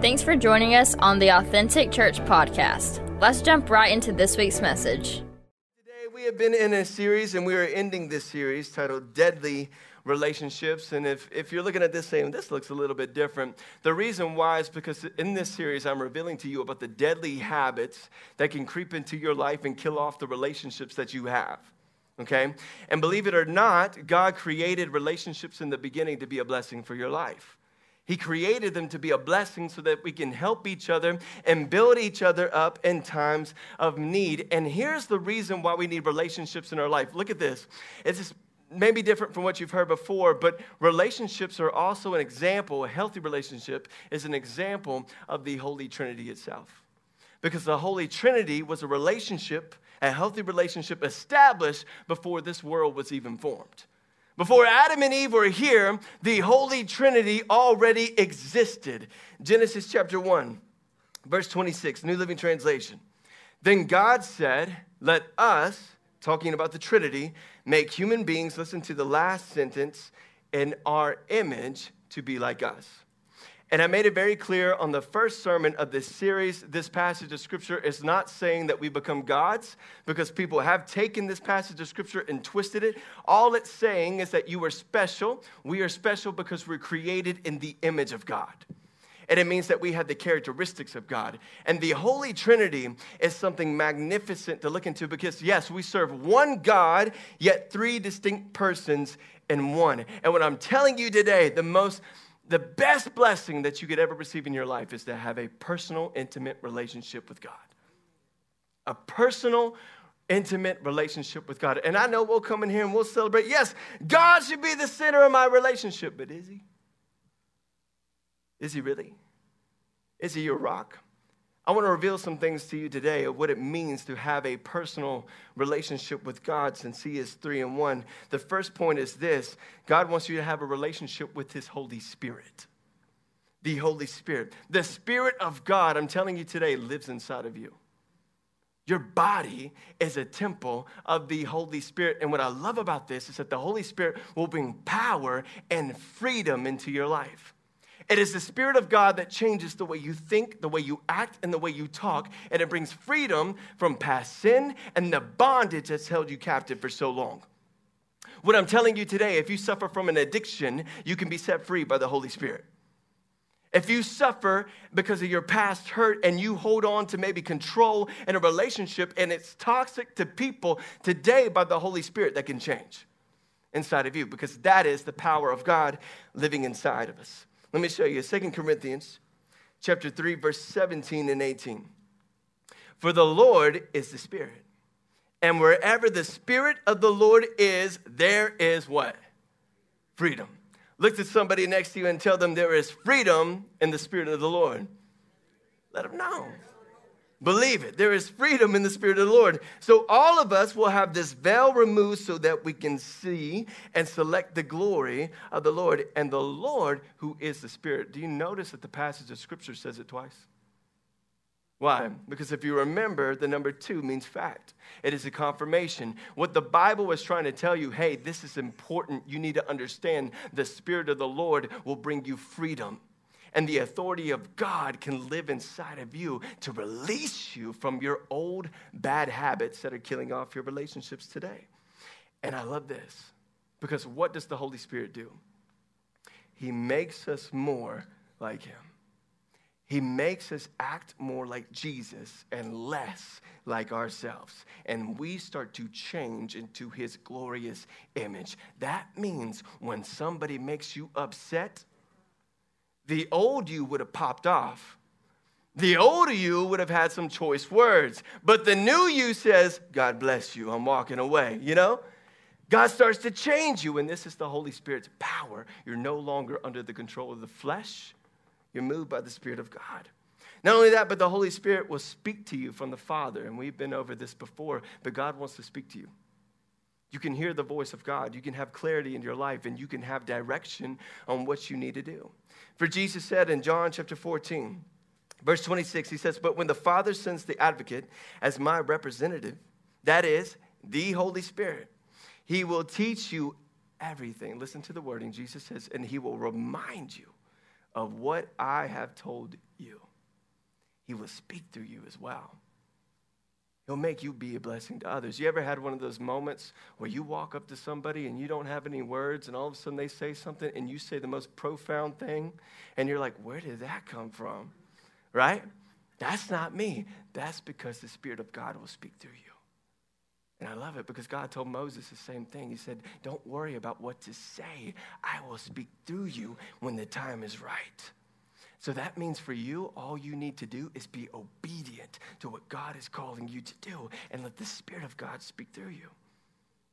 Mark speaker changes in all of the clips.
Speaker 1: Thanks for joining us on the Authentic Church podcast. Let's jump right into this week's message.
Speaker 2: Today, we have been in a series, and we are ending this series titled Deadly Relationships. And if, if you're looking at this saying, this looks a little bit different, the reason why is because in this series, I'm revealing to you about the deadly habits that can creep into your life and kill off the relationships that you have. Okay? And believe it or not, God created relationships in the beginning to be a blessing for your life. He created them to be a blessing so that we can help each other and build each other up in times of need. And here's the reason why we need relationships in our life. Look at this. It's maybe different from what you've heard before, but relationships are also an example, a healthy relationship is an example of the Holy Trinity itself. Because the Holy Trinity was a relationship, a healthy relationship established before this world was even formed. Before Adam and Eve were here, the Holy Trinity already existed. Genesis chapter 1, verse 26, New Living Translation. Then God said, Let us, talking about the Trinity, make human beings, listen to the last sentence, in our image to be like us. And I made it very clear on the first sermon of this series this passage of scripture is not saying that we become gods because people have taken this passage of scripture and twisted it. All it's saying is that you are special. We are special because we're created in the image of God. And it means that we have the characteristics of God. And the Holy Trinity is something magnificent to look into because, yes, we serve one God, yet three distinct persons in one. And what I'm telling you today, the most the best blessing that you could ever receive in your life is to have a personal, intimate relationship with God. A personal, intimate relationship with God. And I know we'll come in here and we'll celebrate. Yes, God should be the center of my relationship, but is He? Is He really? Is He your rock? I want to reveal some things to you today of what it means to have a personal relationship with God since He is three in one. The first point is this God wants you to have a relationship with His Holy Spirit. The Holy Spirit. The Spirit of God, I'm telling you today, lives inside of you. Your body is a temple of the Holy Spirit. And what I love about this is that the Holy Spirit will bring power and freedom into your life. It is the Spirit of God that changes the way you think, the way you act, and the way you talk. And it brings freedom from past sin and the bondage that's held you captive for so long. What I'm telling you today, if you suffer from an addiction, you can be set free by the Holy Spirit. If you suffer because of your past hurt and you hold on to maybe control in a relationship and it's toxic to people, today by the Holy Spirit, that can change inside of you because that is the power of God living inside of us. Let me show you 2 Corinthians chapter 3 verse 17 and 18. For the Lord is the Spirit. And wherever the Spirit of the Lord is, there is what? Freedom. Look at somebody next to you and tell them there is freedom in the Spirit of the Lord. Let them know. Believe it. There is freedom in the Spirit of the Lord. So all of us will have this veil removed so that we can see and select the glory of the Lord and the Lord who is the Spirit. Do you notice that the passage of Scripture says it twice? Why? Because if you remember, the number two means fact. It is a confirmation. What the Bible was trying to tell you hey, this is important. You need to understand the Spirit of the Lord will bring you freedom and the authority of God can live inside of you to release you from your old bad habits that are killing off your relationships today. And I love this because what does the Holy Spirit do? He makes us more like Him. He makes us act more like Jesus and less like ourselves. And we start to change into his glorious image. That means when somebody makes you upset, the old you would have popped off. The older you would have had some choice words. But the new you says, God bless you, I'm walking away, you know? God starts to change you, and this is the Holy Spirit's power. You're no longer under the control of the flesh, you're moved by the Spirit of God. Not only that, but the Holy Spirit will speak to you from the Father, and we've been over this before, but God wants to speak to you. You can hear the voice of God. You can have clarity in your life and you can have direction on what you need to do. For Jesus said in John chapter 14, verse 26, he says, But when the Father sends the advocate as my representative, that is the Holy Spirit, he will teach you everything. Listen to the wording. Jesus says, and he will remind you of what I have told you. He will speak through you as well. He'll make you be a blessing to others. You ever had one of those moments where you walk up to somebody and you don't have any words, and all of a sudden they say something, and you say the most profound thing, and you're like, where did that come from? Right? That's not me. That's because the Spirit of God will speak through you. And I love it because God told Moses the same thing. He said, Don't worry about what to say. I will speak through you when the time is right. So that means for you, all you need to do is be obedient to what God is calling you to do and let the Spirit of God speak through you.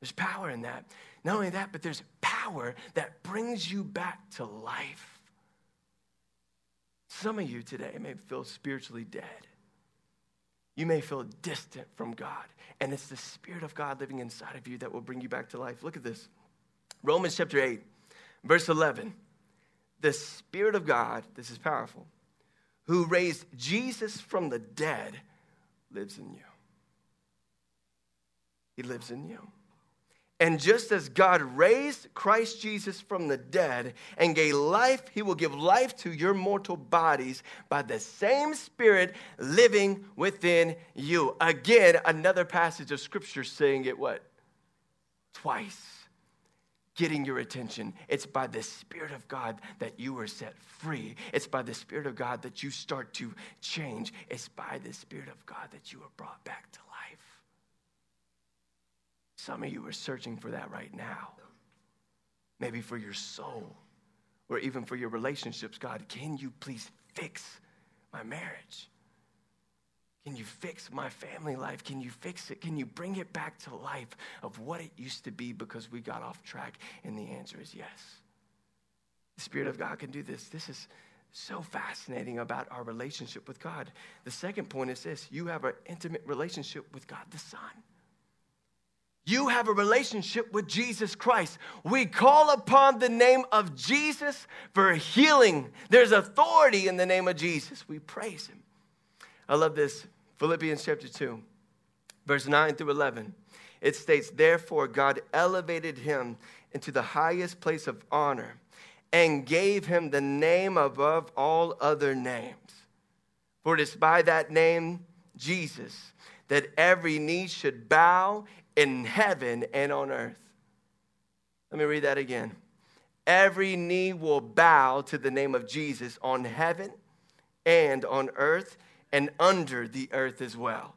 Speaker 2: There's power in that. Not only that, but there's power that brings you back to life. Some of you today may feel spiritually dead. You may feel distant from God, and it's the Spirit of God living inside of you that will bring you back to life. Look at this Romans chapter 8, verse 11 the Spirit of God, this is powerful, who raised Jesus from the dead, lives in you. He lives in you. And just as God raised Christ Jesus from the dead and gave life, he will give life to your mortal bodies by the same Spirit living within you. Again, another passage of scripture saying it what? Twice getting your attention. It's by the Spirit of God that you are set free. It's by the Spirit of God that you start to change. It's by the Spirit of God that you are brought back to life. Some of you are searching for that right now. Maybe for your soul or even for your relationships. God, can you please fix my marriage? Can you fix my family life? Can you fix it? Can you bring it back to life of what it used to be because we got off track? And the answer is yes. The Spirit of God can do this. This is so fascinating about our relationship with God. The second point is this you have an intimate relationship with God the Son. You have a relationship with Jesus Christ. We call upon the name of Jesus for healing. There's authority in the name of Jesus. We praise him. I love this. Philippians chapter 2, verse 9 through 11. It states, Therefore, God elevated him into the highest place of honor and gave him the name above all other names. For it is by that name, Jesus, that every knee should bow in heaven and on earth. Let me read that again. Every knee will bow to the name of Jesus on heaven and on earth and under the earth as well.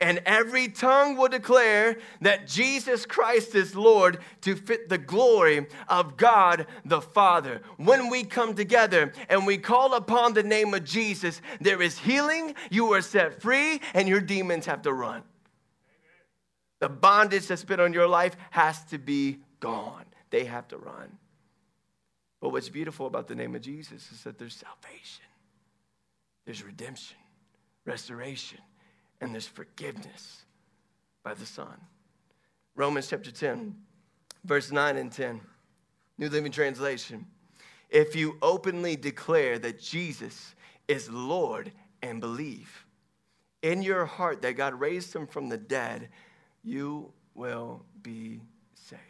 Speaker 2: And every tongue will declare that Jesus Christ is Lord to fit the glory of God the Father. When we come together and we call upon the name of Jesus, there is healing, you are set free, and your demons have to run. The bondage that's been on your life has to be gone, they have to run. But what's beautiful about the name of Jesus is that there's salvation, there's redemption restoration, and there's forgiveness by the Son. Romans chapter 10, verse 9 and 10, New Living Translation. If you openly declare that Jesus is Lord and believe in your heart that God raised him from the dead, you will be saved.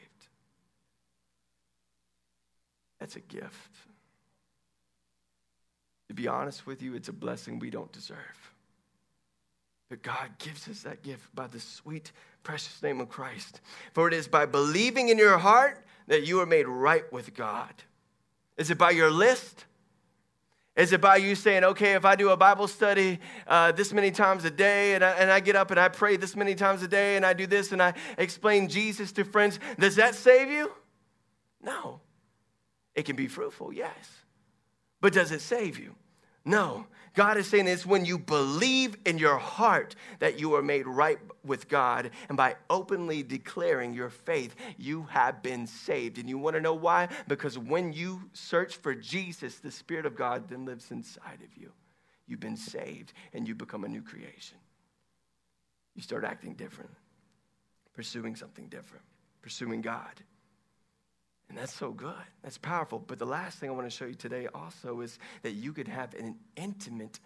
Speaker 2: That's a gift. To be honest with you, it's a blessing we don't deserve. But God gives us that gift by the sweet, precious name of Christ. For it is by believing in your heart that you are made right with God. Is it by your list? Is it by you saying, okay, if I do a Bible study uh, this many times a day and I, and I get up and I pray this many times a day and I do this and I explain Jesus to friends, does that save you? No. It can be fruitful, yes. But does it save you? No. God is saying it's when you believe in your heart that you are made right with God, and by openly declaring your faith, you have been saved. And you want to know why? Because when you search for Jesus, the Spirit of God then lives inside of you. You've been saved, and you become a new creation. You start acting different, pursuing something different, pursuing God. And that's so good. That's powerful. But the last thing I want to show you today also is that you could have an intimate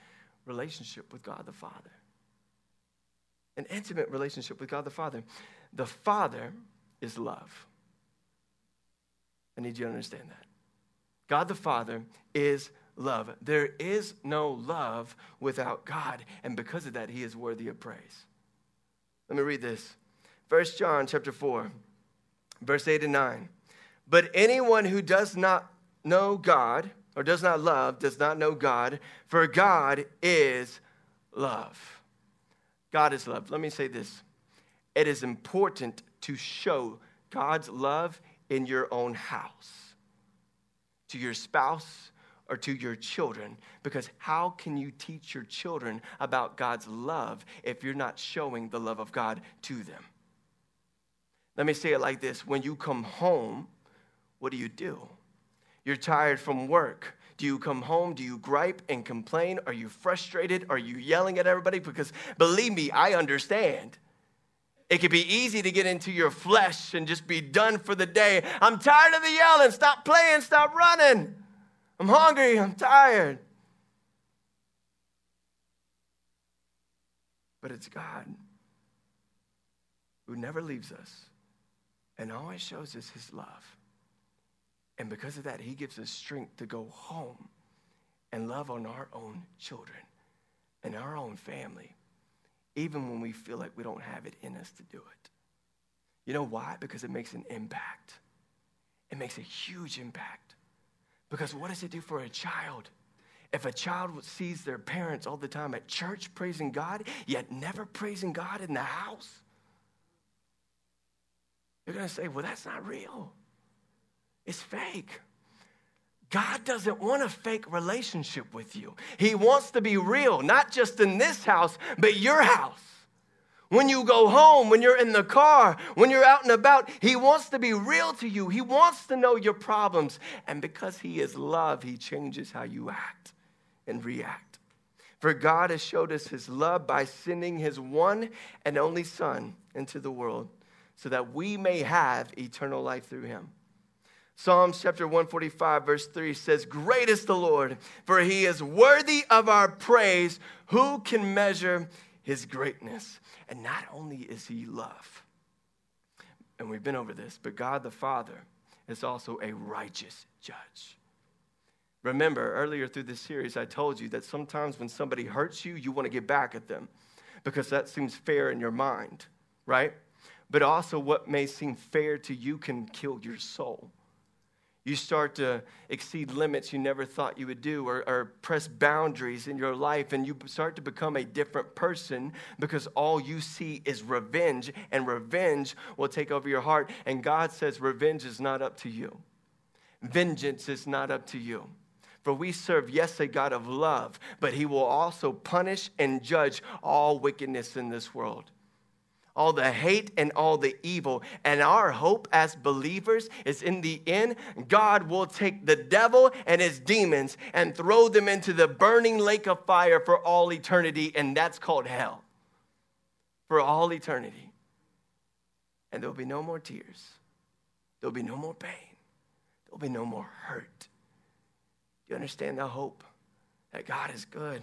Speaker 2: relationship with God the Father. An intimate relationship with God the Father. The Father is love. I need you to understand that. God the Father is love. There is no love without God, and because of that, he is worthy of praise. Let me read this. 1 John chapter 4, verse 8 and 9. But anyone who does not know God or does not love does not know God, for God is love. God is love. Let me say this. It is important to show God's love in your own house, to your spouse, or to your children. Because how can you teach your children about God's love if you're not showing the love of God to them? Let me say it like this when you come home, what do you do? You're tired from work. Do you come home? Do you gripe and complain? Are you frustrated? Are you yelling at everybody? Because believe me, I understand. It can be easy to get into your flesh and just be done for the day. I'm tired of the yelling. Stop playing. Stop running. I'm hungry. I'm tired. But it's God who never leaves us and always shows us his love. And because of that, he gives us strength to go home and love on our own children and our own family, even when we feel like we don't have it in us to do it. You know why? Because it makes an impact. It makes a huge impact. Because what does it do for a child? If a child sees their parents all the time at church praising God, yet never praising God in the house, you're going to say, well, that's not real. It's fake. God doesn't want a fake relationship with you. He wants to be real, not just in this house, but your house. When you go home, when you're in the car, when you're out and about, He wants to be real to you. He wants to know your problems. And because He is love, He changes how you act and react. For God has showed us His love by sending His one and only Son into the world so that we may have eternal life through Him. Psalms chapter 145, verse 3 says, Great is the Lord, for he is worthy of our praise. Who can measure his greatness? And not only is he love, and we've been over this, but God the Father is also a righteous judge. Remember, earlier through this series, I told you that sometimes when somebody hurts you, you want to get back at them because that seems fair in your mind, right? But also, what may seem fair to you can kill your soul. You start to exceed limits you never thought you would do, or, or, press boundaries in your life, and you start to become a different person because all you see is revenge, and revenge will take over your heart. And God says, Revenge is not up to you, vengeance is not up to you. For we serve, yes, a God of love, but He will also punish and judge all wickedness in this world all the hate and all the evil. And our hope as believers is in the end, God will take the devil and his demons and throw them into the burning lake of fire for all eternity, and that's called hell. For all eternity. And there'll be no more tears, there'll be no more pain, there'll be no more hurt. Do you understand the hope that God is good?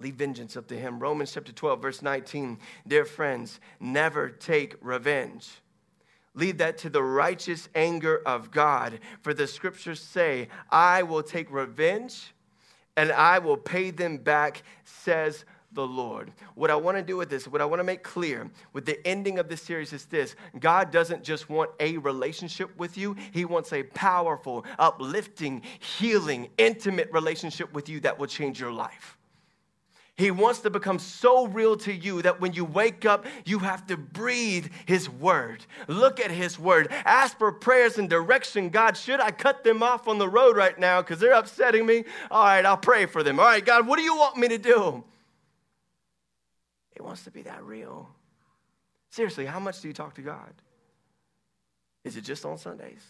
Speaker 2: Leave vengeance up to him. Romans chapter 12, verse 19. Dear friends, never take revenge. Leave that to the righteous anger of God. For the scriptures say, I will take revenge and I will pay them back, says the Lord. What I want to do with this, what I want to make clear with the ending of this series is this God doesn't just want a relationship with you, He wants a powerful, uplifting, healing, intimate relationship with you that will change your life. He wants to become so real to you that when you wake up, you have to breathe His word. Look at His word. Ask for prayers and direction. God, should I cut them off on the road right now because they're upsetting me? All right, I'll pray for them. All right, God, what do you want me to do? He wants to be that real. Seriously, how much do you talk to God? Is it just on Sundays?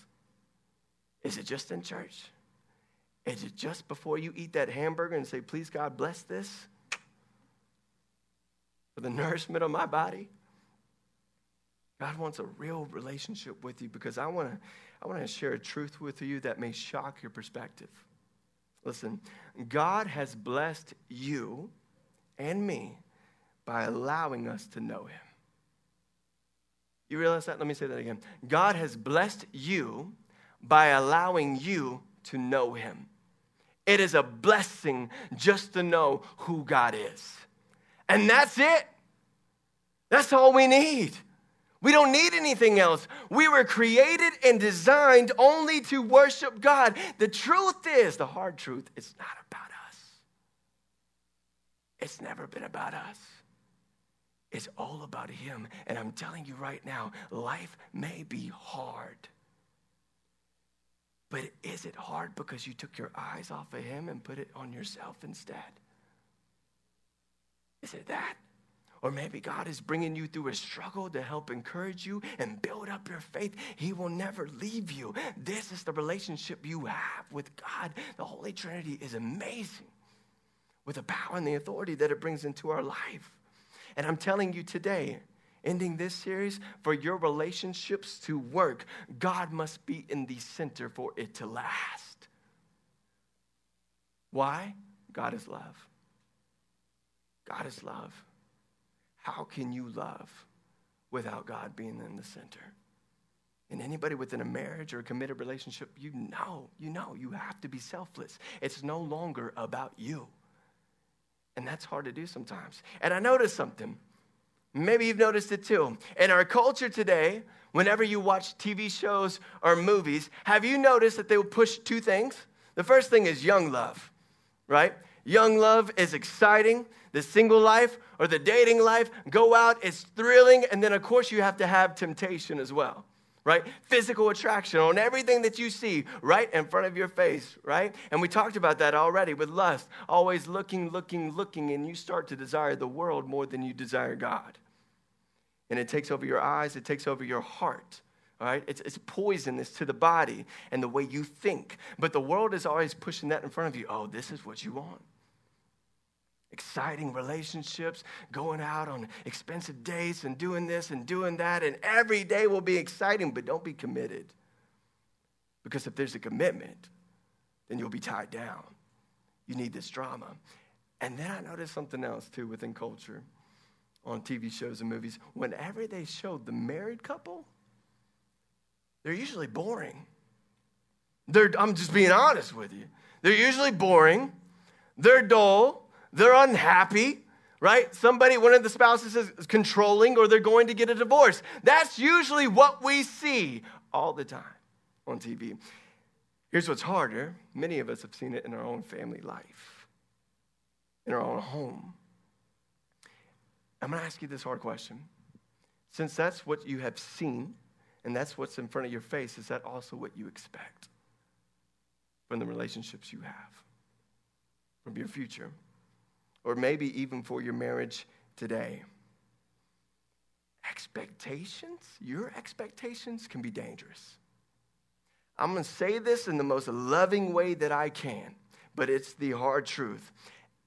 Speaker 2: Is it just in church? Is it just before you eat that hamburger and say, please, God, bless this? For the nourishment of my body. God wants a real relationship with you because I want to I want to share a truth with you that may shock your perspective. Listen, God has blessed you and me by allowing us to know him. You realize that? Let me say that again. God has blessed you by allowing you to know him. It is a blessing just to know who God is. And that's it. That's all we need. We don't need anything else. We were created and designed only to worship God. The truth is, the hard truth, it's not about us. It's never been about us. It's all about Him. And I'm telling you right now, life may be hard. But is it hard because you took your eyes off of Him and put it on yourself instead? Is it that? Or maybe God is bringing you through a struggle to help encourage you and build up your faith. He will never leave you. This is the relationship you have with God. The Holy Trinity is amazing with the power and the authority that it brings into our life. And I'm telling you today, ending this series, for your relationships to work, God must be in the center for it to last. Why? God is love. God is love. How can you love without God being in the center? And anybody within a marriage or a committed relationship, you know, you know, you have to be selfless. It's no longer about you. And that's hard to do sometimes. And I noticed something. Maybe you've noticed it too. In our culture today, whenever you watch TV shows or movies, have you noticed that they will push two things? The first thing is young love, right? Young love is exciting. The single life or the dating life, go out, it's thrilling. And then, of course, you have to have temptation as well right? Physical attraction on everything that you see right in front of your face, right? And we talked about that already with lust, always looking, looking, looking, and you start to desire the world more than you desire God. And it takes over your eyes, it takes over your heart. All right? It's, it's poisonous to the body and the way you think. But the world is always pushing that in front of you. Oh, this is what you want exciting relationships, going out on expensive dates and doing this and doing that. And every day will be exciting, but don't be committed. Because if there's a commitment, then you'll be tied down. You need this drama. And then I noticed something else too within culture on TV shows and movies. Whenever they showed the married couple, they're usually boring. They're, I'm just being honest with you. They're usually boring, they're dull, they're unhappy, right? Somebody, one of the spouses is controlling or they're going to get a divorce. That's usually what we see all the time on TV. Here's what's harder many of us have seen it in our own family life, in our own home. I'm going to ask you this hard question. Since that's what you have seen and that's what's in front of your face, is that also what you expect from the relationships you have, from your future? Or maybe even for your marriage today. Expectations, your expectations can be dangerous. I'm going to say this in the most loving way that I can, but it's the hard truth.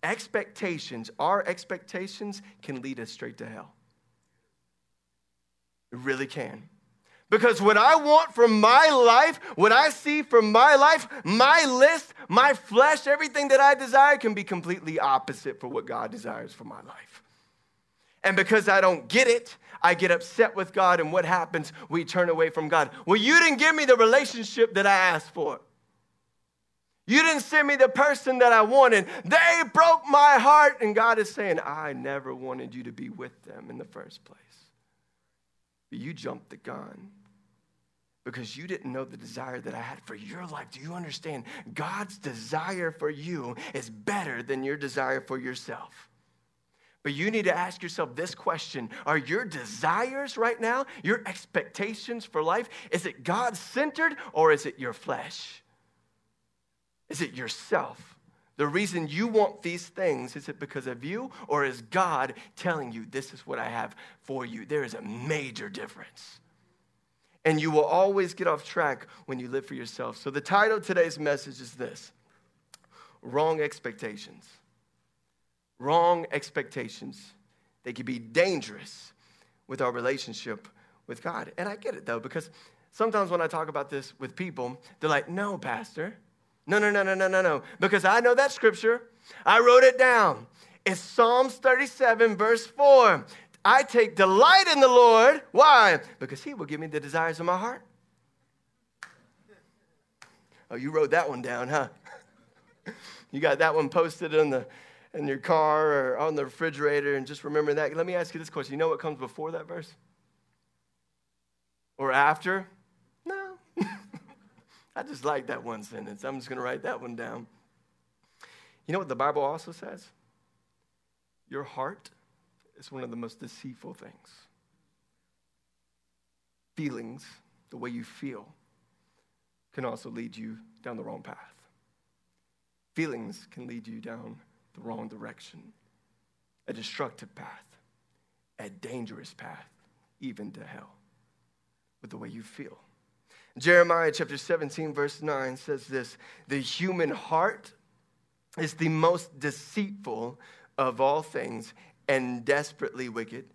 Speaker 2: Expectations, our expectations can lead us straight to hell. It really can. Because what I want from my life, what I see from my life, my list, my flesh, everything that I desire can be completely opposite for what God desires for my life. And because I don't get it, I get upset with God, and what happens? We turn away from God. Well, you didn't give me the relationship that I asked for. You didn't send me the person that I wanted. They broke my heart. And God is saying, I never wanted you to be with them in the first place. But you jumped the gun because you didn't know the desire that I had for your life. Do you understand? God's desire for you is better than your desire for yourself. But you need to ask yourself this question Are your desires right now, your expectations for life, is it God centered or is it your flesh? Is it yourself? The reason you want these things, is it because of you or is God telling you, This is what I have for you? There is a major difference. And you will always get off track when you live for yourself. So, the title of today's message is this Wrong Expectations. Wrong expectations. They can be dangerous with our relationship with God. And I get it though, because sometimes when I talk about this with people, they're like, no, Pastor. No, no, no, no, no, no, no. Because I know that scripture. I wrote it down. It's Psalms 37, verse 4. I take delight in the Lord. Why? Because He will give me the desires of my heart. Oh, you wrote that one down, huh? You got that one posted in the in your car or on the refrigerator, and just remember that. Let me ask you this question: You know what comes before that verse? Or after? No. I just like that one sentence. I'm just going to write that one down. You know what the Bible also says? Your heart is one of the most deceitful things. Feelings, the way you feel, can also lead you down the wrong path. Feelings can lead you down the wrong direction, a destructive path, a dangerous path, even to hell, with the way you feel. Jeremiah chapter 17, verse 9 says this The human heart is the most deceitful of all things and desperately wicked.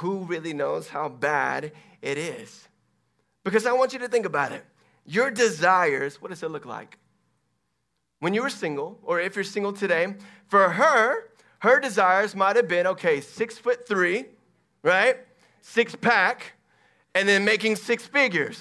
Speaker 2: Who really knows how bad it is? Because I want you to think about it. Your desires, what does it look like? When you were single, or if you're single today, for her, her desires might have been okay, six foot three, right? Six pack, and then making six figures,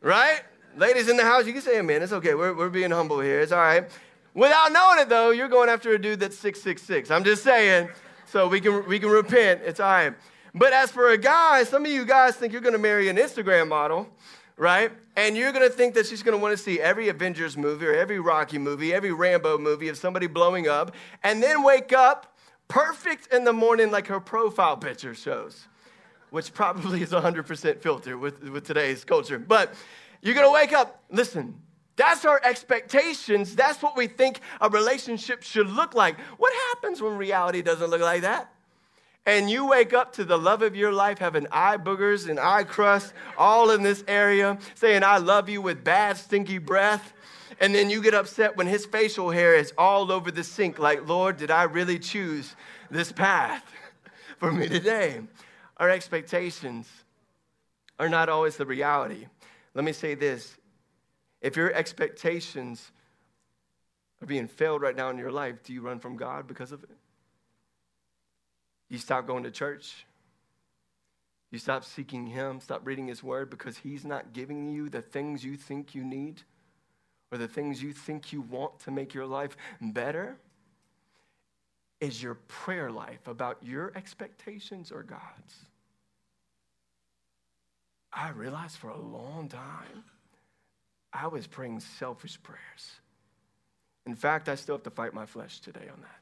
Speaker 2: right? Ladies in the house, you can say amen. It's okay. We're, we're being humble here. It's all right. Without knowing it, though, you're going after a dude that's 666. I'm just saying. So we can, we can repent. It's all right. But as for a guy, some of you guys think you're going to marry an Instagram model, right? And you're going to think that she's going to want to see every Avengers movie or every Rocky movie, every Rambo movie of somebody blowing up, and then wake up perfect in the morning like her profile picture shows, which probably is 100% filtered with, with today's culture. But you're going to wake up, listen, that's our expectations. That's what we think a relationship should look like. What happens when reality doesn't look like that? And you wake up to the love of your life having eye boogers and eye crust all in this area, saying, I love you with bad, stinky breath. And then you get upset when his facial hair is all over the sink, like, Lord, did I really choose this path for me today? Our expectations are not always the reality. Let me say this if your expectations are being failed right now in your life, do you run from God because of it? You stop going to church. You stop seeking Him, stop reading His Word because He's not giving you the things you think you need or the things you think you want to make your life better. Is your prayer life about your expectations or God's? I realized for a long time I was praying selfish prayers. In fact, I still have to fight my flesh today on that.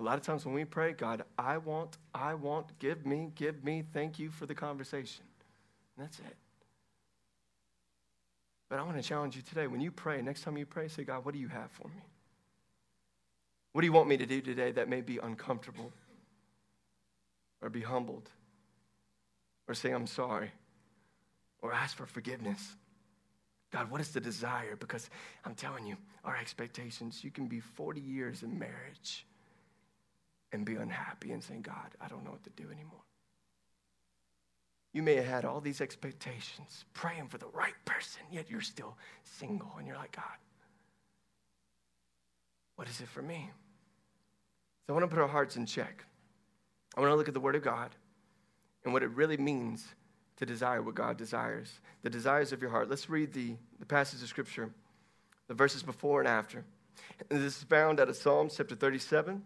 Speaker 2: A lot of times when we pray, God, I want, I want, give me, give me, thank you for the conversation. And that's it. But I want to challenge you today. When you pray, next time you pray, say, God, what do you have for me? What do you want me to do today that may be uncomfortable or be humbled or say, I'm sorry or ask for forgiveness? God, what is the desire? Because I'm telling you, our expectations, you can be 40 years in marriage and be unhappy and saying, God, I don't know what to do anymore. You may have had all these expectations, praying for the right person, yet you're still single and you're like, God, what is it for me? So I want to put our hearts in check. I want to look at the Word of God and what it really means to desire what God desires, the desires of your heart. Let's read the, the passage of Scripture, the verses before and after. And this is found out of Psalms chapter 37,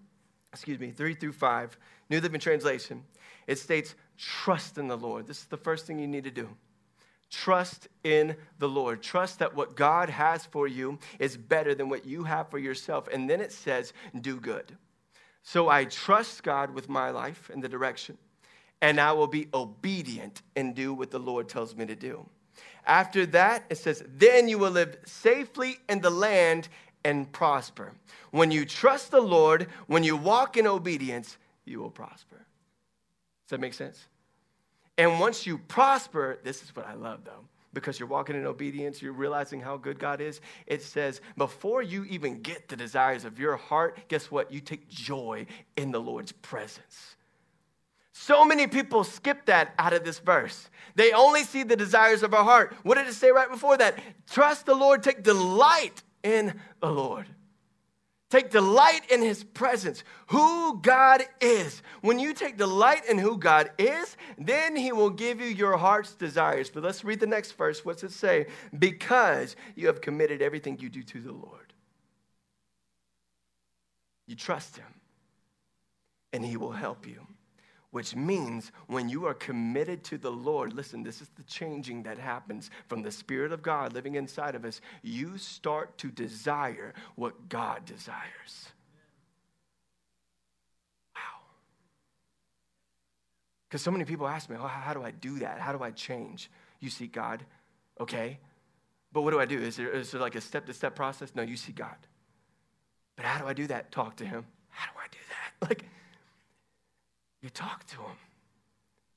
Speaker 2: excuse me, 3 through 5, New Living Translation. It states, Trust in the Lord. This is the first thing you need to do. Trust in the Lord. Trust that what God has for you is better than what you have for yourself. And then it says, Do good. So I trust God with my life and the direction, and I will be obedient and do what the Lord tells me to do. After that, it says, Then you will live safely in the land and prosper. When you trust the Lord, when you walk in obedience, you will prosper. Does that make sense? And once you prosper, this is what I love though, because you're walking in obedience, you're realizing how good God is. It says, before you even get the desires of your heart, guess what? You take joy in the Lord's presence. So many people skip that out of this verse. They only see the desires of our heart. What did it say right before that? Trust the Lord, take delight in the Lord. Take delight in his presence, who God is. When you take delight in who God is, then he will give you your heart's desires. But let's read the next verse. What's it say? Because you have committed everything you do to the Lord. you trust Him, and He will help you. Which means when you are committed to the Lord, listen, this is the changing that happens from the Spirit of God living inside of us. You start to desire what God desires. Wow. Because so many people ask me, oh, how do I do that? How do I change? You seek God, okay. But what do I do? Is there, is there like a step to step process? No, you see God. But how do I do that? Talk to Him. How do I do that? Like, you talk to Him,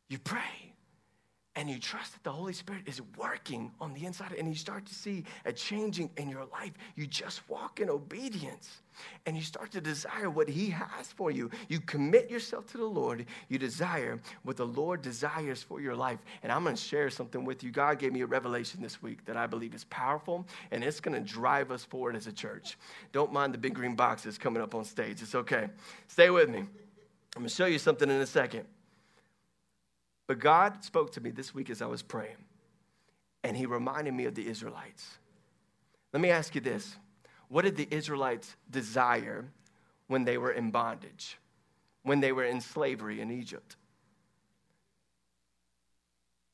Speaker 2: you pray, and you trust that the Holy Spirit is working on the inside, and you start to see a changing in your life. You just walk in obedience, and you start to desire what He has for you. You commit yourself to the Lord, you desire what the Lord desires for your life. And I'm to share something with you. God gave me a revelation this week that I believe is powerful, and it's to drive us forward as a church. Don't mind the big green boxes coming up on stage, it's okay. Stay with me. I'm going to show you something in a second. But God spoke to me this week as I was praying, and He reminded me of the Israelites. Let me ask you this What did the Israelites desire when they were in bondage, when they were in slavery in Egypt?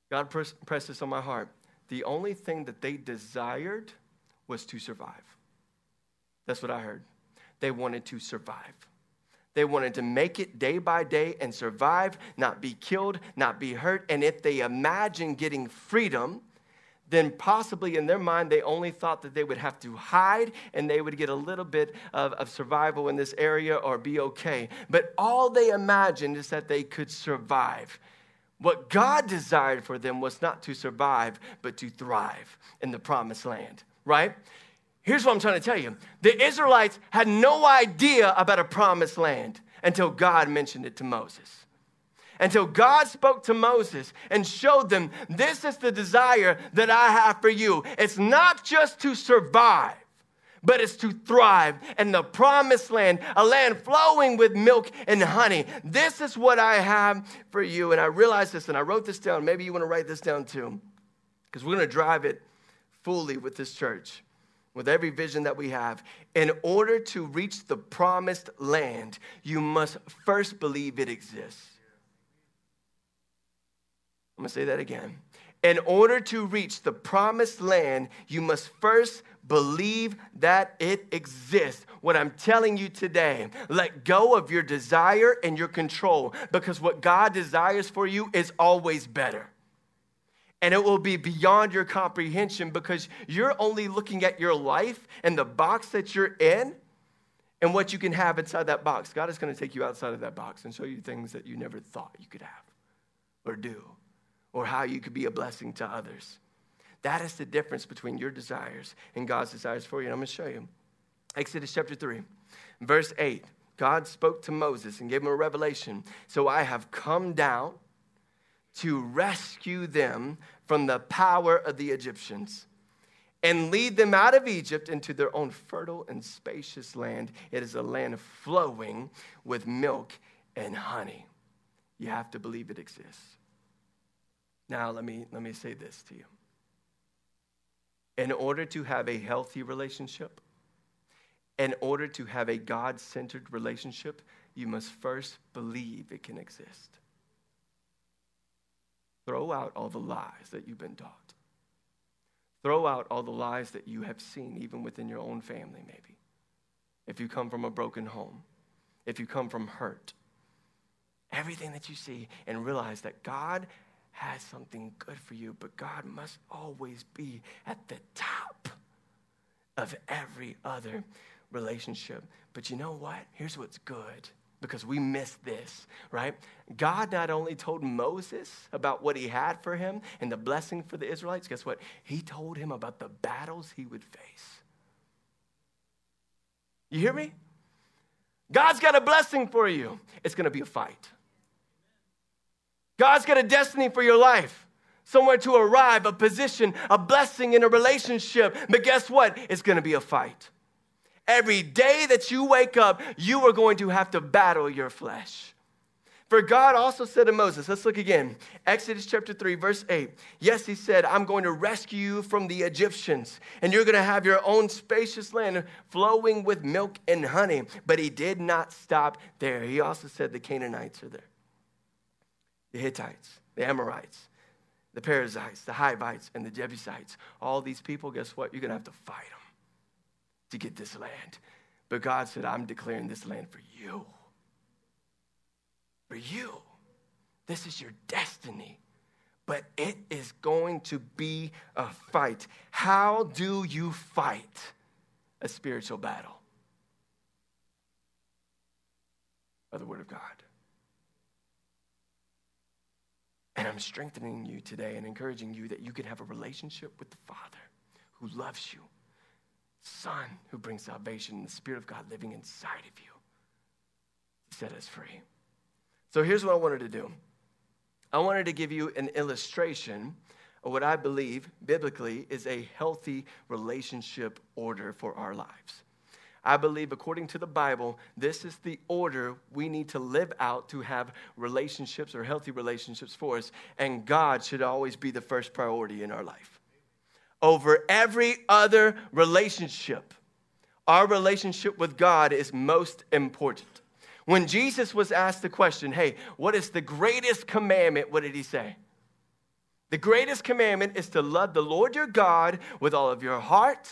Speaker 2: God pressed this on my heart. The only thing that they desired was to survive. That's what I heard. They wanted to survive. They wanted to make it day by day and survive, not be killed, not be hurt. And if they imagined getting freedom, then possibly in their mind they only thought that they would have to hide and they would get a little bit of, of survival in this area or be okay. But all they imagined is that they could survive. What God desired for them was not to survive, but to thrive in the promised land, right? Here's what I'm trying to tell you the Israelites had no idea about a promised land until God mentioned it to Moses. Until God spoke to Moses and showed them, This is the desire that I have for you. It's not just to survive, but it's to thrive in the promised land, a land flowing with milk and honey. This is what I have for you. And I realized this and I wrote this down. Maybe you want to write this down too, because we're going to drive it fully with this church with every vision that we have, in order to reach the promised land, you must first believe it exists. I'm gonna say that again. In order to reach the promised land, you must first believe that it exists. What I'm telling you today, let go of your desire and your control because what God desires for you is always better and it will be beyond your comprehension because you're only looking at your life and the box that you're in and what you can have inside that box. God is going to take you outside of that box and show you things that you never thought you could have or do or how you could be a blessing to others. That is the difference between your desires and God's desires for you. And I'm going to show you. Exodus chapter 3, verse 8. God spoke to Moses and gave him a revelation. So I have come down to rescue them from the power of the Egyptians and lead them out of Egypt into their own fertile and spacious land. It is a land flowing with milk and honey. You have to believe it exists. Now, let me, let me say this to you. In order to have a healthy relationship, in order to have a God centered relationship, you must first believe it can exist. Throw out all the lies that you've been taught. Throw out all the lies that you have seen, even within your own family, maybe. If you come from a broken home, if you come from hurt, everything that you see, and realize that God has something good for you, but God must always be at the top of every other relationship. But you know what? Here's what's good because we miss this, right? God not only told Moses about what he had for him and the blessing for the Israelites, guess what? He told him about the battles he would face. You hear me? God's got a blessing for you. It's going to be a fight. God's got a destiny for your life, somewhere to arrive, a position, a blessing in a relationship. But guess what? It's going to be a fight. Every day that you wake up, you are going to have to battle your flesh. For God also said to Moses, let's look again. Exodus chapter 3, verse 8. Yes, he said, I'm going to rescue you from the Egyptians, and you're going to have your own spacious land flowing with milk and honey. But he did not stop there. He also said the Canaanites are there, the Hittites, the Amorites, the Perizzites, the Hivites, and the Jebusites. All these people, guess what? You're going to have to fight them to get this land. But God said, I'm declaring this land for you for you. This is your destiny. But it is going to be a fight. How do you fight a spiritual battle? By the Word of God. And I'm strengthening you today and encouraging you that you can have a relationship with the Father who loves you, Son who brings salvation, the Spirit of God living inside of you to set us free. So here's what I wanted to do I wanted to give you an illustration of what I believe biblically is a healthy relationship order for our lives. I believe, according to the Bible, this is the order we need to live out to have relationships or healthy relationships for us. And God should always be the first priority in our life. Over every other relationship, our relationship with God is most important. When Jesus was asked the question, hey, what is the greatest commandment? What did he say? The greatest commandment is to love the Lord your God with all of your heart,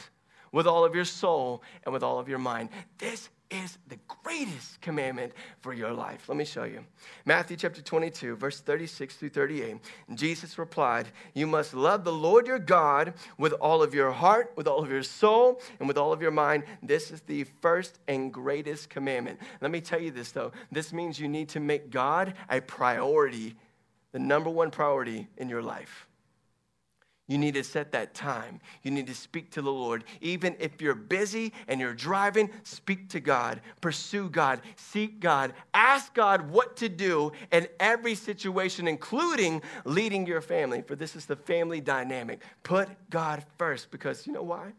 Speaker 2: with all of your soul, and with all of your mind. This is the greatest commandment for your life. Let me show you. Matthew chapter 22, verse 36 through 38. Jesus replied, You must love the Lord your God with all of your heart, with all of your soul, and with all of your mind. This is the first and greatest commandment. Let me tell you this, though. This means you need to make God a priority, the number one priority in your life. You need to set that time. You need to speak to the Lord. Even if you're busy and you're driving, speak to God, pursue God, seek God, ask God what to do in every situation, including leading your family. For this is the family dynamic. Put God first because you know why?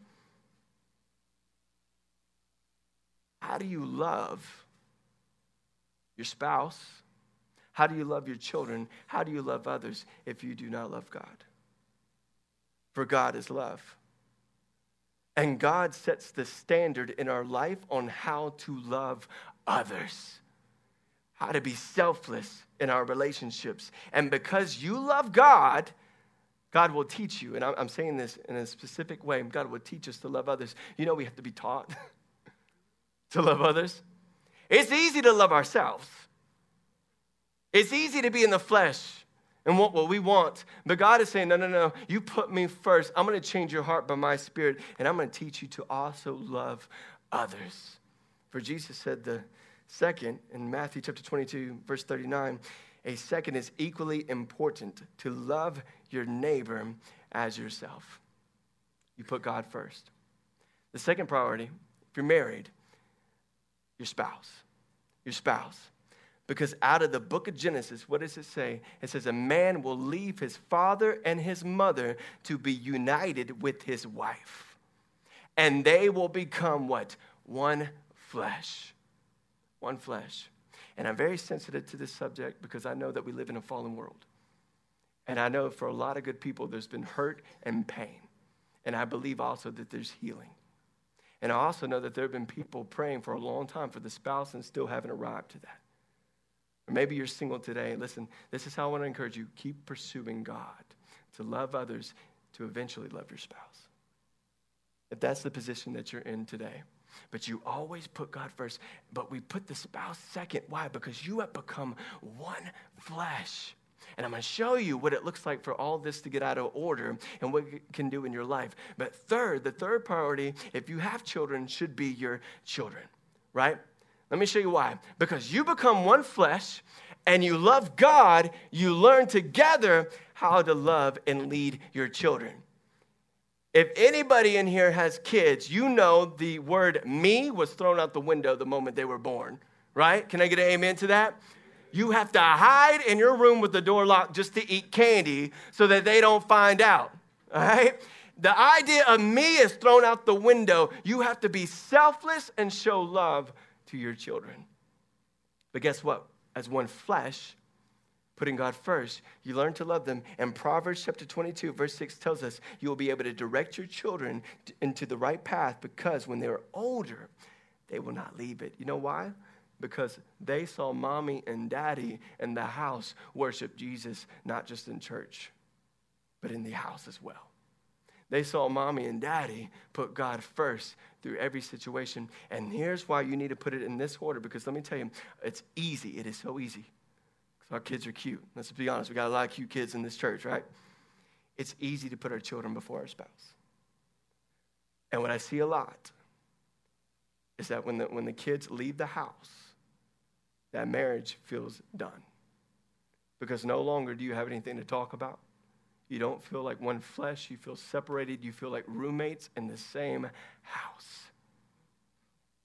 Speaker 2: How do you love your spouse? How do you love your children? How do you love others if you do not love God? For God is love. And God sets the standard in our life on how to love others, how to be selfless in our relationships. And because you love God, God will teach you. And I'm saying this in a specific way. God will teach us to love others. You know, we have to be taught to love others. It's easy to love ourselves, it's easy to be in the flesh and want what we want. But God is saying, no, no, no, you put me first. I'm going to change your heart by my spirit, and I'm going to teach you to also love others. For Jesus said the second in Matthew chapter 22, verse 39, a second is equally important to love your neighbor as yourself. You put God first. The second priority, if you're married, your spouse. Your spouse. Because out of the book of Genesis, what does it say? It says, A man will leave his father and his mother to be united with his wife. And they will become what? One flesh. One flesh. And I'm very sensitive to this subject because I know that we live in a fallen world. And I know for a lot of good people, there's been hurt and pain. And I believe also that there's healing. And I also know that there have been people praying for a long time for the spouse and still haven't arrived to that. Or maybe you're single today. Listen, this is how I want to encourage you keep pursuing God, to love others, to eventually love your spouse. If that's the position that you're in today. But you always put God first, but we put the spouse second. Why? Because you have become one flesh. And I'm going to show you what it looks like for all this to get out of order and what you can do in your life. But third, the third priority, if you have children, should be your children, right? Let me show you why. Because you become one flesh and you love God, you learn together how to love and lead your children. If anybody in here has kids, you know the word me was thrown out the window the moment they were born, right? Can I get an amen to that? You have to hide in your room with the door locked just to eat candy so that they don't find out, all right? The idea of me is thrown out the window. You have to be selfless and show love to your children. But guess what? as one flesh, putting God first, you learn to love them. And Proverbs chapter 22, verse 6 tells us you will be able to direct your children into the right path because when they're older, they will not leave it. You know why? Because they saw mommy and daddy in the house worship Jesus, not just in church, but in the house as well. They saw mommy and daddy put God first through every situation. And here's why you need to put it in this order because let me tell you, it's easy. It is so easy. Because our kids are cute. Let's be honest, we got a lot of cute kids in this church, right? It's easy to put our children before our spouse. And what I see a lot is that when the, when the kids leave the house, that marriage feels done. Because no longer do you have anything to talk about. You don't feel like one flesh. You feel separated. You feel like roommates in the same house.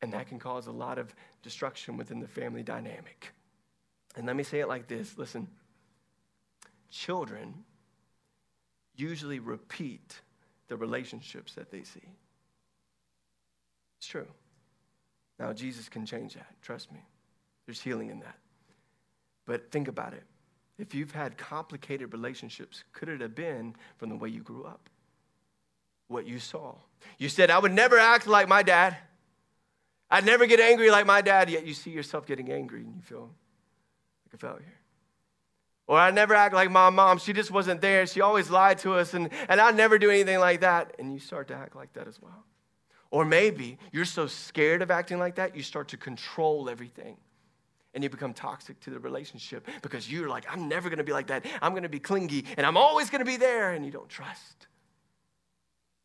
Speaker 2: And that can cause a lot of destruction within the family dynamic. And let me say it like this listen, children usually repeat the relationships that they see. It's true. Now, Jesus can change that. Trust me. There's healing in that. But think about it. If you've had complicated relationships, could it have been from the way you grew up? What you saw? You said, I would never act like my dad. I'd never get angry like my dad, yet you see yourself getting angry and you feel like a failure. Or I never act like my mom. She just wasn't there. She always lied to us, and, and I never do anything like that. And you start to act like that as well. Or maybe you're so scared of acting like that, you start to control everything and you become toxic to the relationship because you're like, I'm never going to be like that. I'm going to be clingy and I'm always going to be there, and you don't trust.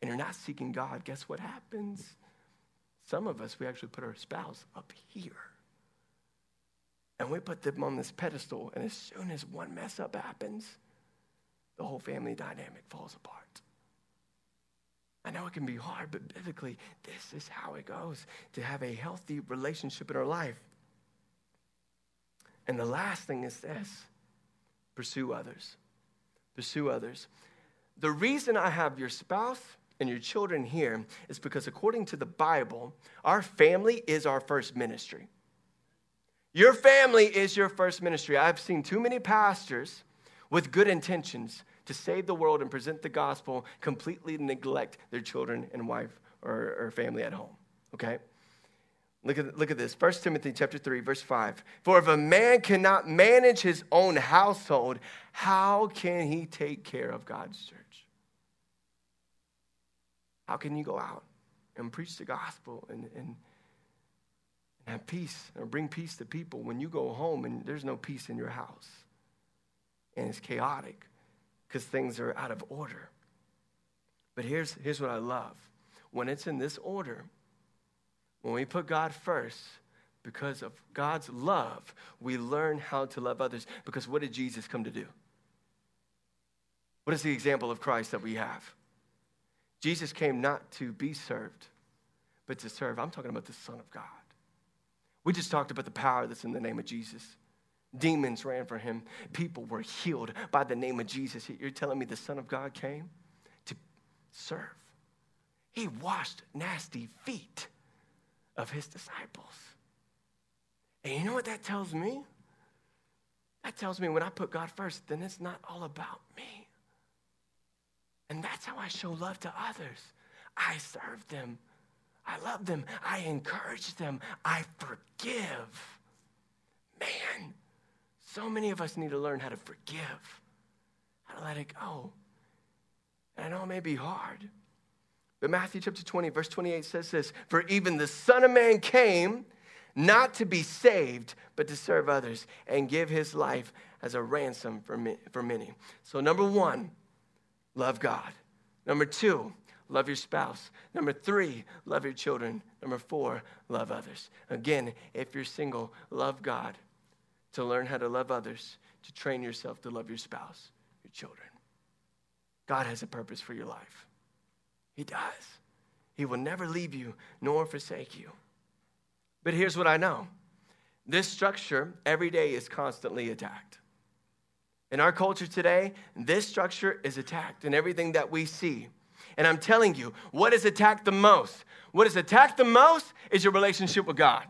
Speaker 2: And you're not seeking God. Guess what happens? Some of us, we actually put our spouse up here. And we put them on this pedestal, and as soon as one mess up happens, the whole family dynamic falls apart. I know it can be hard, but biblically, this is how it goes to have a healthy relationship in our life. And the last thing is this pursue others. Pursue others. The reason I have your spouse and your children here is because, according to the Bible, our family is our first ministry. Your family is your first ministry. I've seen too many pastors with good intentions to save the world and present the gospel completely neglect their children and wife or, or family at home. Okay? Look at, look at this. 1 Timothy chapter 3, verse 5. For if a man cannot manage his own household, how can he take care of God's church? How can you go out and preach the gospel and, and, have peace or bring peace to people when you go home and there's no peace in your house? And it's chaotic because things are out of order. But here's, here's what I love when it's in this order, when we put God first, because of God's love, we learn how to love others. Because what did Jesus come to do? What is the example of Christ that we have? Jesus came not to be served, but to serve. I'm talking about the Son of God. We just talked about the power that's in the name of Jesus. Demons ran for him. People were healed by the name of Jesus. You're telling me the Son of God came to serve. He washed nasty feet of his disciples. And you know what that tells me? That tells me when I put God first, then it's not all about me. And that's how I show love to others. I serve them. I love them. I encourage them. I forgive. Man, so many of us need to learn how to forgive, how to let it go. And I know it may be hard, but Matthew chapter 20, verse 28 says this For even the Son of Man came not to be saved, but to serve others and give his life as a ransom for, me, for many. So, number one, love God. Number two, love your spouse. Number three, love your children. Number four, love others. Again, if you're single, love God to learn how to love others, to train yourself to love your spouse, your children. God has a purpose for your life. He does. He will never leave you nor forsake you. But here's what I know this structure every day is constantly attacked. In our culture today, this structure is attacked in everything that we see. And I'm telling you, what is attacked the most? What is attacked the most is your relationship with God.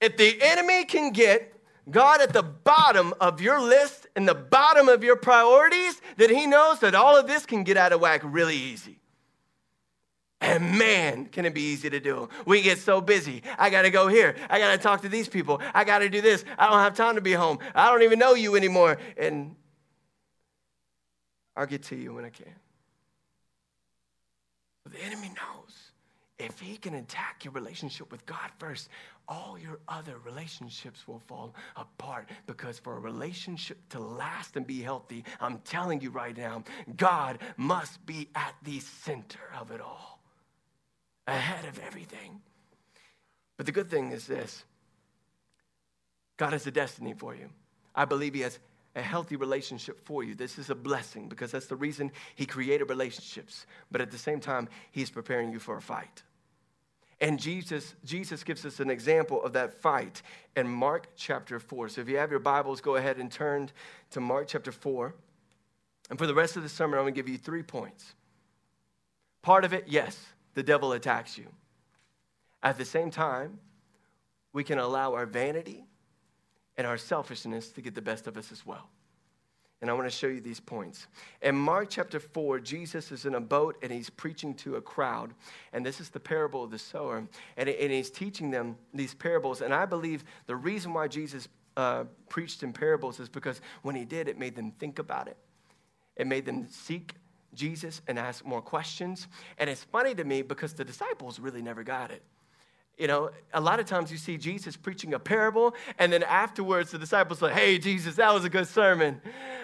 Speaker 2: If the enemy can get God at the bottom of your list and the bottom of your priorities, that He knows that all of this can get out of whack really easy. And man, can it be easy to do. We get so busy. I got to go here. I got to talk to these people. I got to do this. I don't have time to be home. I don't even know you anymore. And I'll get to you when I can. But the enemy knows if he can attack your relationship with God first, all your other relationships will fall apart. Because for a relationship to last and be healthy, I'm telling you right now, God must be at the center of it all, ahead of everything. But the good thing is this God has a destiny for you. I believe He has a healthy relationship for you. This is a blessing because that's the reason He created relationships. But at the same time, He's preparing you for a fight. And Jesus, Jesus gives us an example of that fight in Mark chapter 4. So if you have your Bibles, go ahead and turn to Mark chapter 4. And for the rest of the sermon, I'm going to give you three points. Part of it, yes, the devil attacks you. At the same time, we can allow our vanity and our selfishness to get the best of us as well. And I want to show you these points. In Mark chapter 4, Jesus is in a boat and he's preaching to a crowd. And this is the parable of the sower. And, he's teaching them these parables. And I believe the reason why Jesus uh, preached in parables is because when he did, it made them think about it, it made them seek Jesus and ask more questions. And it's funny to me because the disciples really never got it. You know, a lot of times you see Jesus preaching a parable, and then afterwards the disciples say, hey, Jesus, that was a good sermon.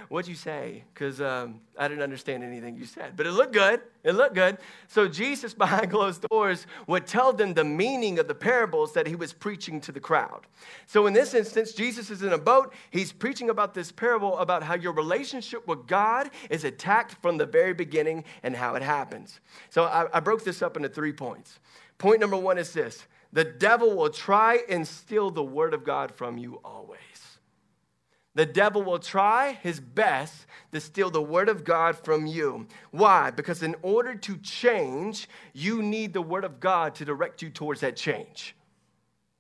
Speaker 2: What'd you say? Because um, I didn't understand anything you said, but it looked good. It looked good. So Jesus, behind closed doors, would tell them the meaning of the parables that he was preaching to the crowd. So in this instance, Jesus is in a boat. He's preaching about this parable about how your relationship with God is attacked from the very beginning and how it happens. So I, I broke this up into three points. Point number one is this the devil will try and steal the word of God from you always. The devil will try his best to steal the word of God from you. Why? Because in order to change, you need the word of God to direct you towards that change.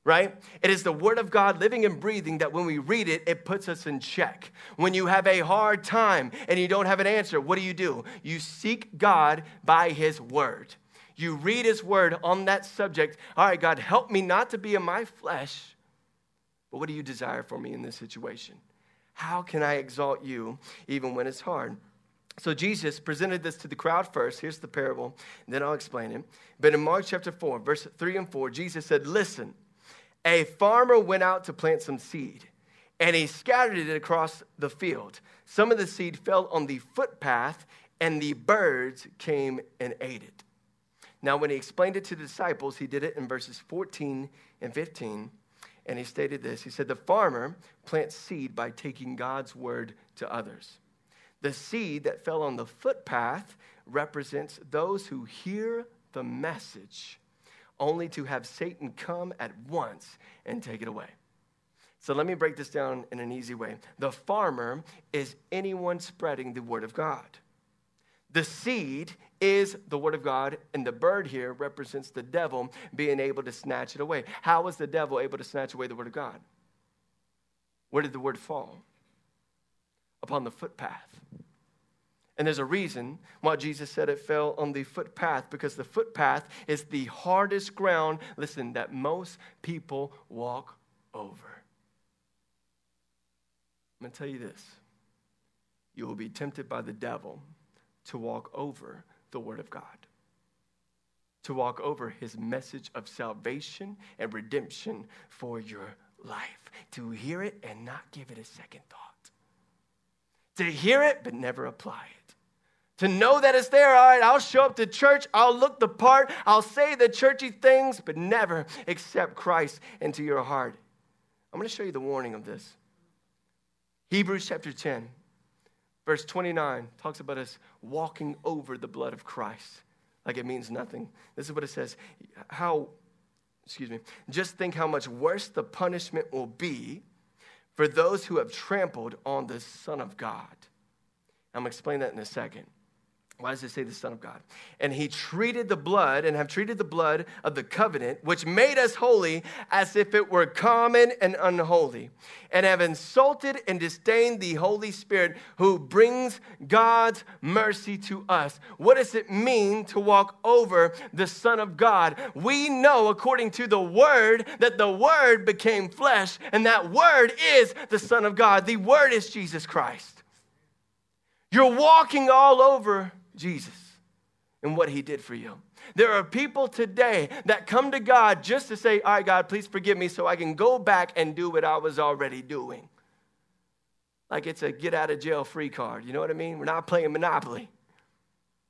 Speaker 2: Right? It is the word of God living and breathing that when we read it, it puts us in check. When you have a hard time and you don't have an answer, what do you do? You seek God by his word you read his word on that subject. All right, God, help me not to be in my flesh, but what do you desire for me in this situation? How can I exalt you even when it's hard? So Jesus presented this to the crowd first. Here's the parable, then I'll explain it. But in Mark chapter 4, verse 3 and 4, Jesus said, Listen, a farmer went out to plant some seed, and he scattered it across the field. Some of the seed fell on the footpath, and the birds came and ate it. Now, when he explained it to the disciples, he did it in verses 14 and 15. And he stated this He said, The farmer plants seed by taking God's word to others. The seed that fell on the footpath represents those who hear the message, only to have Satan come at once and take it away. So let me break this down in an easy way. The farmer is anyone spreading the word of God. The seed is the word of God, and the bird here represents the devil being able to snatch it away. How was the devil able to snatch away the word of God? Where did the word fall? Upon the footpath. And there's a reason why Jesus said it fell on the footpath, because the footpath is the hardest ground, listen, that most people walk over. I'm going to tell you this you will be tempted by the devil to walk over the Word of God, to walk over His message of salvation and redemption for your life, to hear it and not give it a second thought, to hear it but never apply it. To know that it's there, all right, I'll show up to church, I'll look the part, I'll say the churchy things, but never accept Christ into your heart. I'm to show you the warning of this. Hebrews chapter 10, Verse 29 talks about us walking over the blood of Christ like it means nothing. This is what it says. How, excuse me, just think how much worse the punishment will be for those who have trampled on the Son of God. I'm going to explain that in a second. Why does it say the Son of God? And he treated the blood and have treated the blood of the covenant, which made us holy, as if it were common and unholy, and have insulted and disdained the Holy Spirit who brings God's mercy to us. What does it mean to walk over the Son of God? We know, according to the Word, that the Word became flesh, and that Word is the Son of God. The Word is Jesus Christ. You're walking all over Jesus and what he did for you. There are people today that come to God just to say, All right, God, please forgive me so I can go back and do what I was already doing. Like it's a get out of jail free card. You know what I mean? We're not playing Monopoly.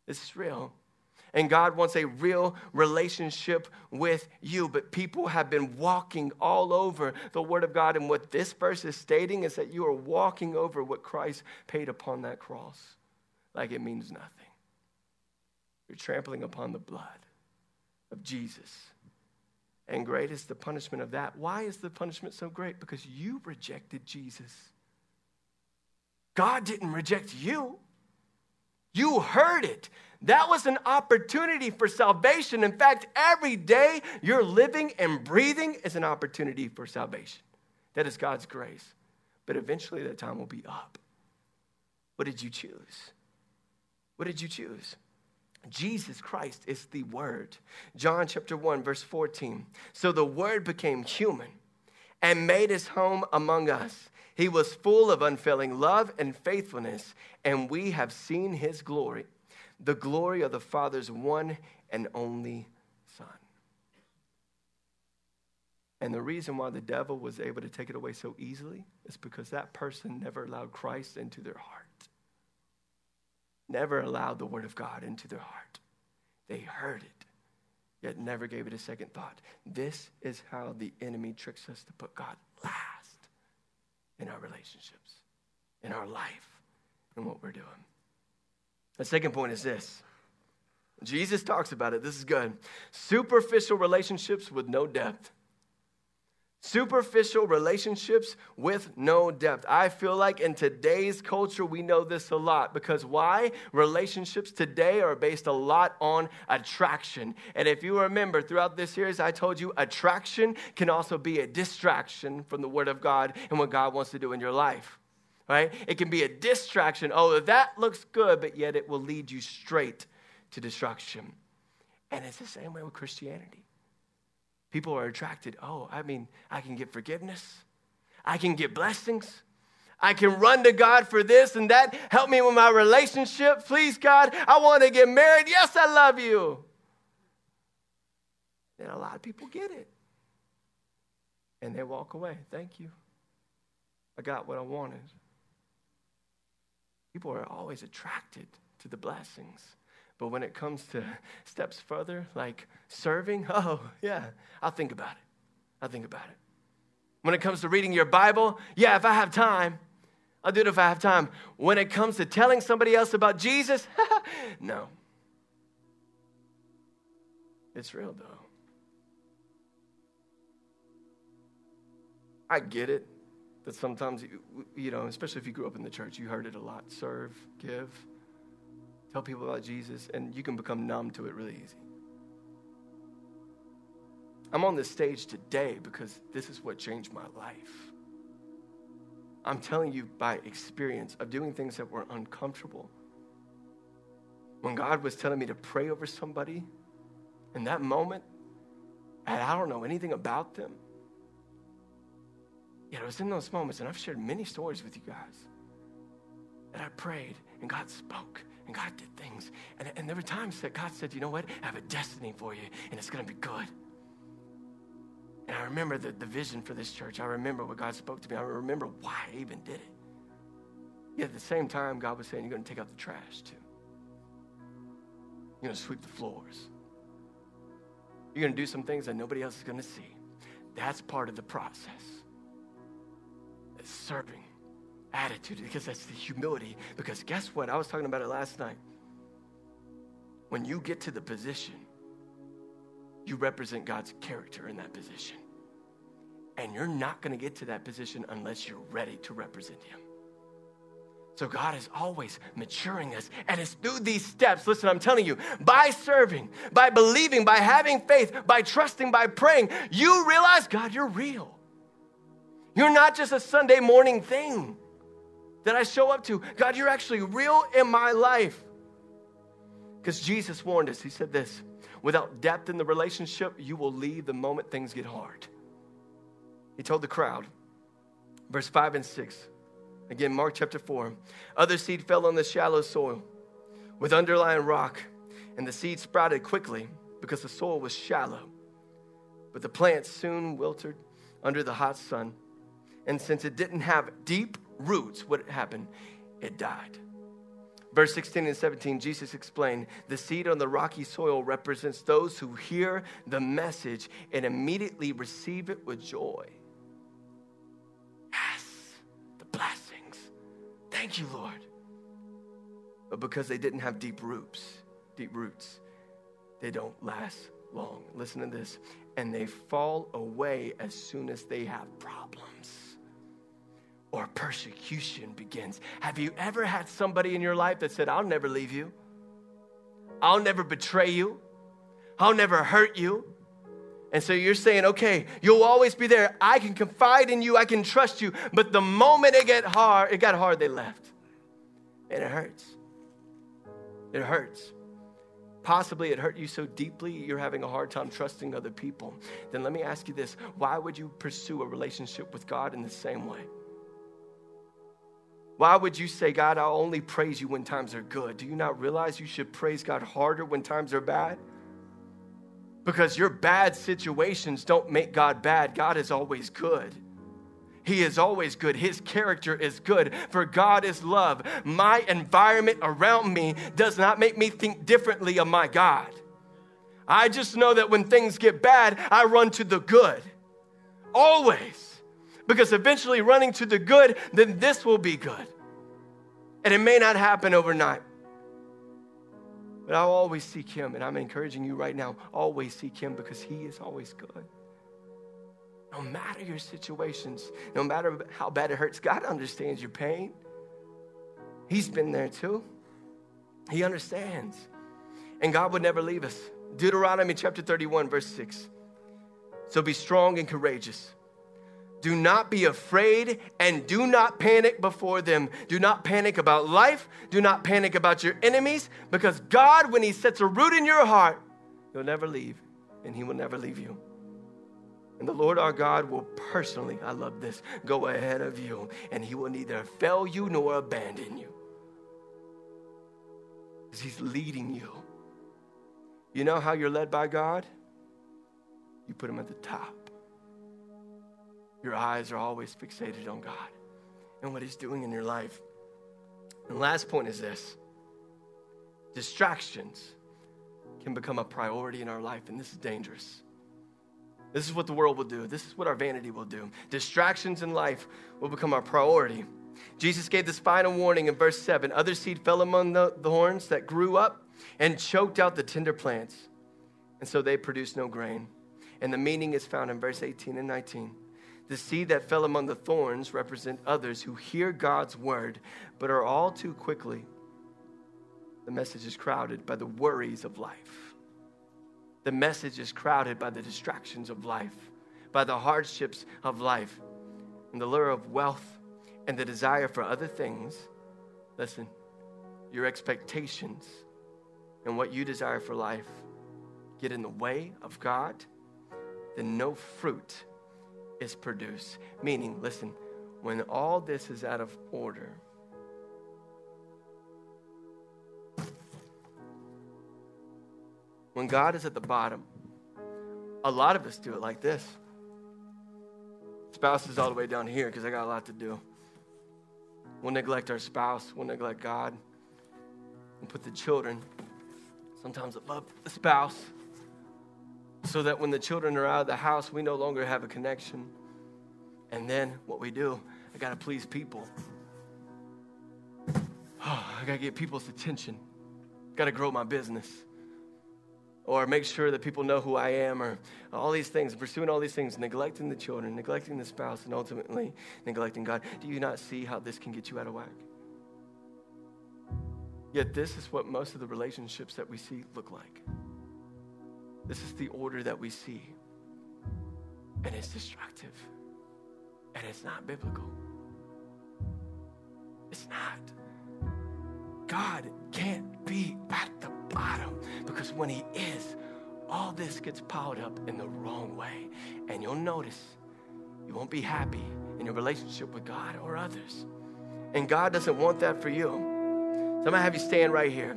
Speaker 2: This is real. And God wants a real relationship with you. But people have been walking all over the Word of God. And what this verse is stating is that you are walking over what Christ paid upon that cross like it means nothing. You're trampling upon the blood of Jesus. And great is the punishment of that. Why is the punishment so great? Because you rejected Jesus. God didn't reject you. You heard it. That was an opportunity for salvation. In fact, every day you're living and breathing is an opportunity for salvation. That is God's grace. But eventually that time will be up. What did you choose? What did you choose? Jesus Christ is the Word. John chapter 1, verse 14. So the Word became human and made his home among us. He was full of unfailing love and faithfulness, and we have seen his glory, the glory of the Father's one and only Son. And the reason why the devil was able to take it away so easily is because that person never allowed Christ into their heart never allowed the word of God into their heart. They heard it, yet never gave it a second thought. This is how the enemy tricks us to put God last in our relationships, in our life, in what we're doing. The second point is this Jesus talks about it. This is good. Superficial relationships with no depth Superficial relationships with no depth. I feel like in today's culture, we know this a lot because why? Relationships today are based a lot on attraction. And if you remember throughout this series, I told you attraction can also be a distraction from the Word of God and what God wants to do in your life. Right? It can be a distraction. Oh, that looks good, but yet it will lead you straight to destruction. And it's the same way with Christianity. People are attracted. Oh, I mean, I can get forgiveness, I can get blessings. I can run to God for this and that. Help me with my relationship. Please, God, I want to get married. Yes, I love you. And a lot of people get it. And they walk away. Thank you. I got what I wanted. People are always attracted to the blessings. But when it comes to steps further, like serving, oh, yeah, I'll think about it. I'll think about it. When it comes to reading your Bible, yeah, if I have time, I'll do it if I have time. When it comes to telling somebody else about Jesus, no. It's real, though. I get it that sometimes, you know, especially if you grew up in the church, you heard it a lot serve, give. Tell people about Jesus, and you can become numb to it really easy. I'm on this stage today because this is what changed my life. I'm telling you by experience of doing things that were uncomfortable. When God was telling me to pray over somebody, in that moment, and I don't know anything about them, yet it was in those moments, and I've shared many stories with you guys, that I prayed and God spoke and God did things. And, and there were times that God said, you know what? I have a destiny for you, and it's going to be good. And I remember the, the vision for this church. I remember what God spoke to me. I remember why I even did it. Yet at the same time, God was saying, you're going to take out the trash too. You're going to sweep the floors. You're going to do some things that nobody else is going to see. That's part of the process. It's serving attitude because that's the humility. Because guess what? I was talking about it last night. When you get to the position, you represent God's character in that position. And you're not going to get to that position unless you're ready to represent Him. So God is always maturing us. And it's through these steps, listen, I'm telling you, by serving, by believing, by having faith, by trusting, by praying, you realize, God, you're real. You're not just a Sunday morning thing that I show up to. God, you're actually real in my life. Because Jesus warned us, He said this without depth in the relationship, you will leave the moment things get hard. He told the crowd, verse 5 and 6. Again, Mark chapter 4. Other seed fell on the shallow soil with underlying rock, and the seed sprouted quickly because the soil was shallow. But the plant soon wilted under the hot sun. And since it didn't have deep roots, what happened? It died. Verse 16 and 17, Jesus explained the seed on the rocky soil represents those who hear the message and immediately receive it with joy. Yes, the blessings. Thank you, Lord. But because they didn't have deep roots, deep roots, they don't last long. Listen to this. And they fall away as soon as they have problems or persecution begins. Have you ever had somebody in your life that said, I'll never leave you? I'll never betray you. I'll never hurt you. And so you're saying, okay, you'll always be there. I can confide in you. I can trust you. But the moment it get hard, it got hard, they left. And it hurts. It hurts. Possibly it hurt you so deeply you're having a hard time trusting other people. Then let me ask you this why would you pursue a relationship with God in the same way? Why would you say, God, I'll only praise you when times are good? Do you not realize you should praise God harder when times are bad? Because your bad situations don't make God bad. God is always good. He is always good. His character is good, for God is love. My environment around me does not make me think differently of my God. I just know that when things get bad, I run to the good. Always. Because eventually, running to the good, then this will be good. And it may not happen overnight. But I'll always seek Him. And I'm encouraging you right now always seek Him because He is always good. No matter your situations, no matter how bad it hurts, God understands your pain. He's been there too. He understands. And God would never leave us. Deuteronomy chapter 31, verse 6. So be strong and courageous. Do not be afraid and do not panic before them. Do not panic about life. Do not panic about your enemies because God, when He sets a root in your heart, He'll never leave and He will never leave you. And the Lord our God will personally, I love this, go ahead of you and He will neither fail you nor abandon you because He's leading you. You know how you're led by God? You put Him at the top. Your eyes are always fixated on God and what He's doing in your life. And last point is this distractions can become a priority in our life, and this is dangerous. This is what the world will do. This is what our vanity will do. Distractions in life will become our priority. Jesus gave this final warning in verse 7 Other seed fell among the, the horns that grew up and choked out the tender plants, and so they produced no grain. And the meaning is found in verse 18 and 19. The seed that fell among the thorns represent others who hear God's word, but are all too quickly. The message is crowded by the worries of life. The message is crowded by the distractions of life, by the hardships of life, and the lure of wealth and the desire for other things. Listen, your expectations and what you desire for life get in the way of God, then no fruit is produced. Meaning, listen, when all this is out of order, when God is at the bottom, a lot of us do it like this. Spouse is all the way down here because I got a lot to do. We'll neglect our spouse, we'll neglect God, and put the children sometimes above the spouse so that when the children are out of the house, we no longer have a connection. And then what we do, I got to please people. Oh, I got to get people's attention. Got to grow my business. Or make sure that people know who I am, or all these things, pursuing all these things, neglecting the children, neglecting the spouse, and ultimately neglecting God. Do you not see how this can get you out of whack? Yet, this is what most of the relationships that we see look like. This is the order that we see. And it's destructive. And it's not biblical. It's not. God can't be at the bottom because when He is, all this gets piled up in the wrong way. And you'll notice you won't be happy in your relationship with God or others. And God doesn't want that for you. So I'm gonna have you stand right here.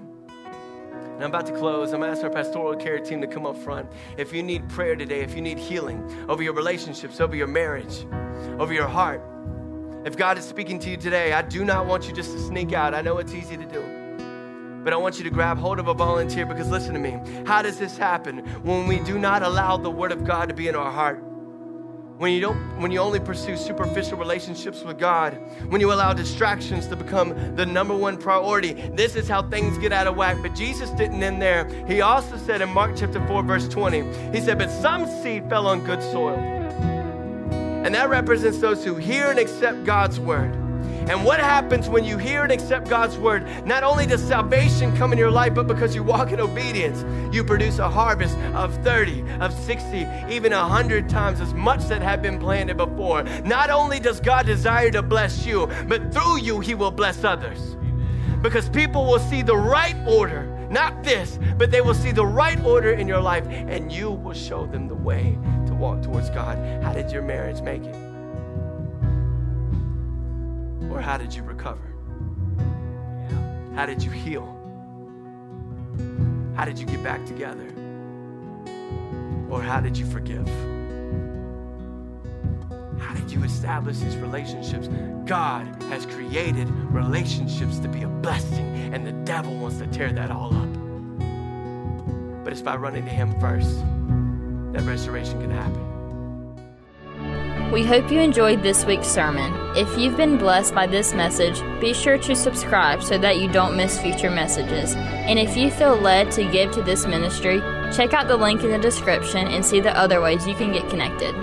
Speaker 2: And I'm about to close. I'm gonna ask our pastoral care team to come up front. If you need prayer today, if you need healing over your relationships, over your marriage, over your heart, if God is speaking to you today, I do not want you just to sneak out. I know it's easy to do. But I want you to grab hold of a volunteer because listen to me. How does this happen? When we do not allow the Word of God to be in our heart when you don't when you only pursue superficial relationships with God, when you allow distractions to become the number one priority, this is how things get out of whack. But Jesus didn't end there. He also said in Mark chapter 4 verse 20, he said, "But some seed fell on good soil." And that represents those who hear and accept God's word. And what happens when you hear and accept God's word? Not only does salvation come in your life, but because you walk in obedience, you produce a harvest of 30, of 60, even 100 times as much that had been planted before. Not only does God desire to bless you, but through you, He will bless others. Because people will see the right order, not this, but they will see the right order in your life, and you will show them the way to walk towards God. How did your marriage make it? Or how did you recover? How did you heal? How did you get back together? Or how did you forgive? How did you establish these relationships? God has created relationships to be a blessing, and the devil wants to tear that all up. But it's by running to Him first that restoration can happen.
Speaker 1: We hope you enjoyed this week's sermon. If you've been blessed by this message, be sure to subscribe so that you don't miss future messages. And if you feel led to give to this ministry, check out the link in the description and see the other ways you can get connected.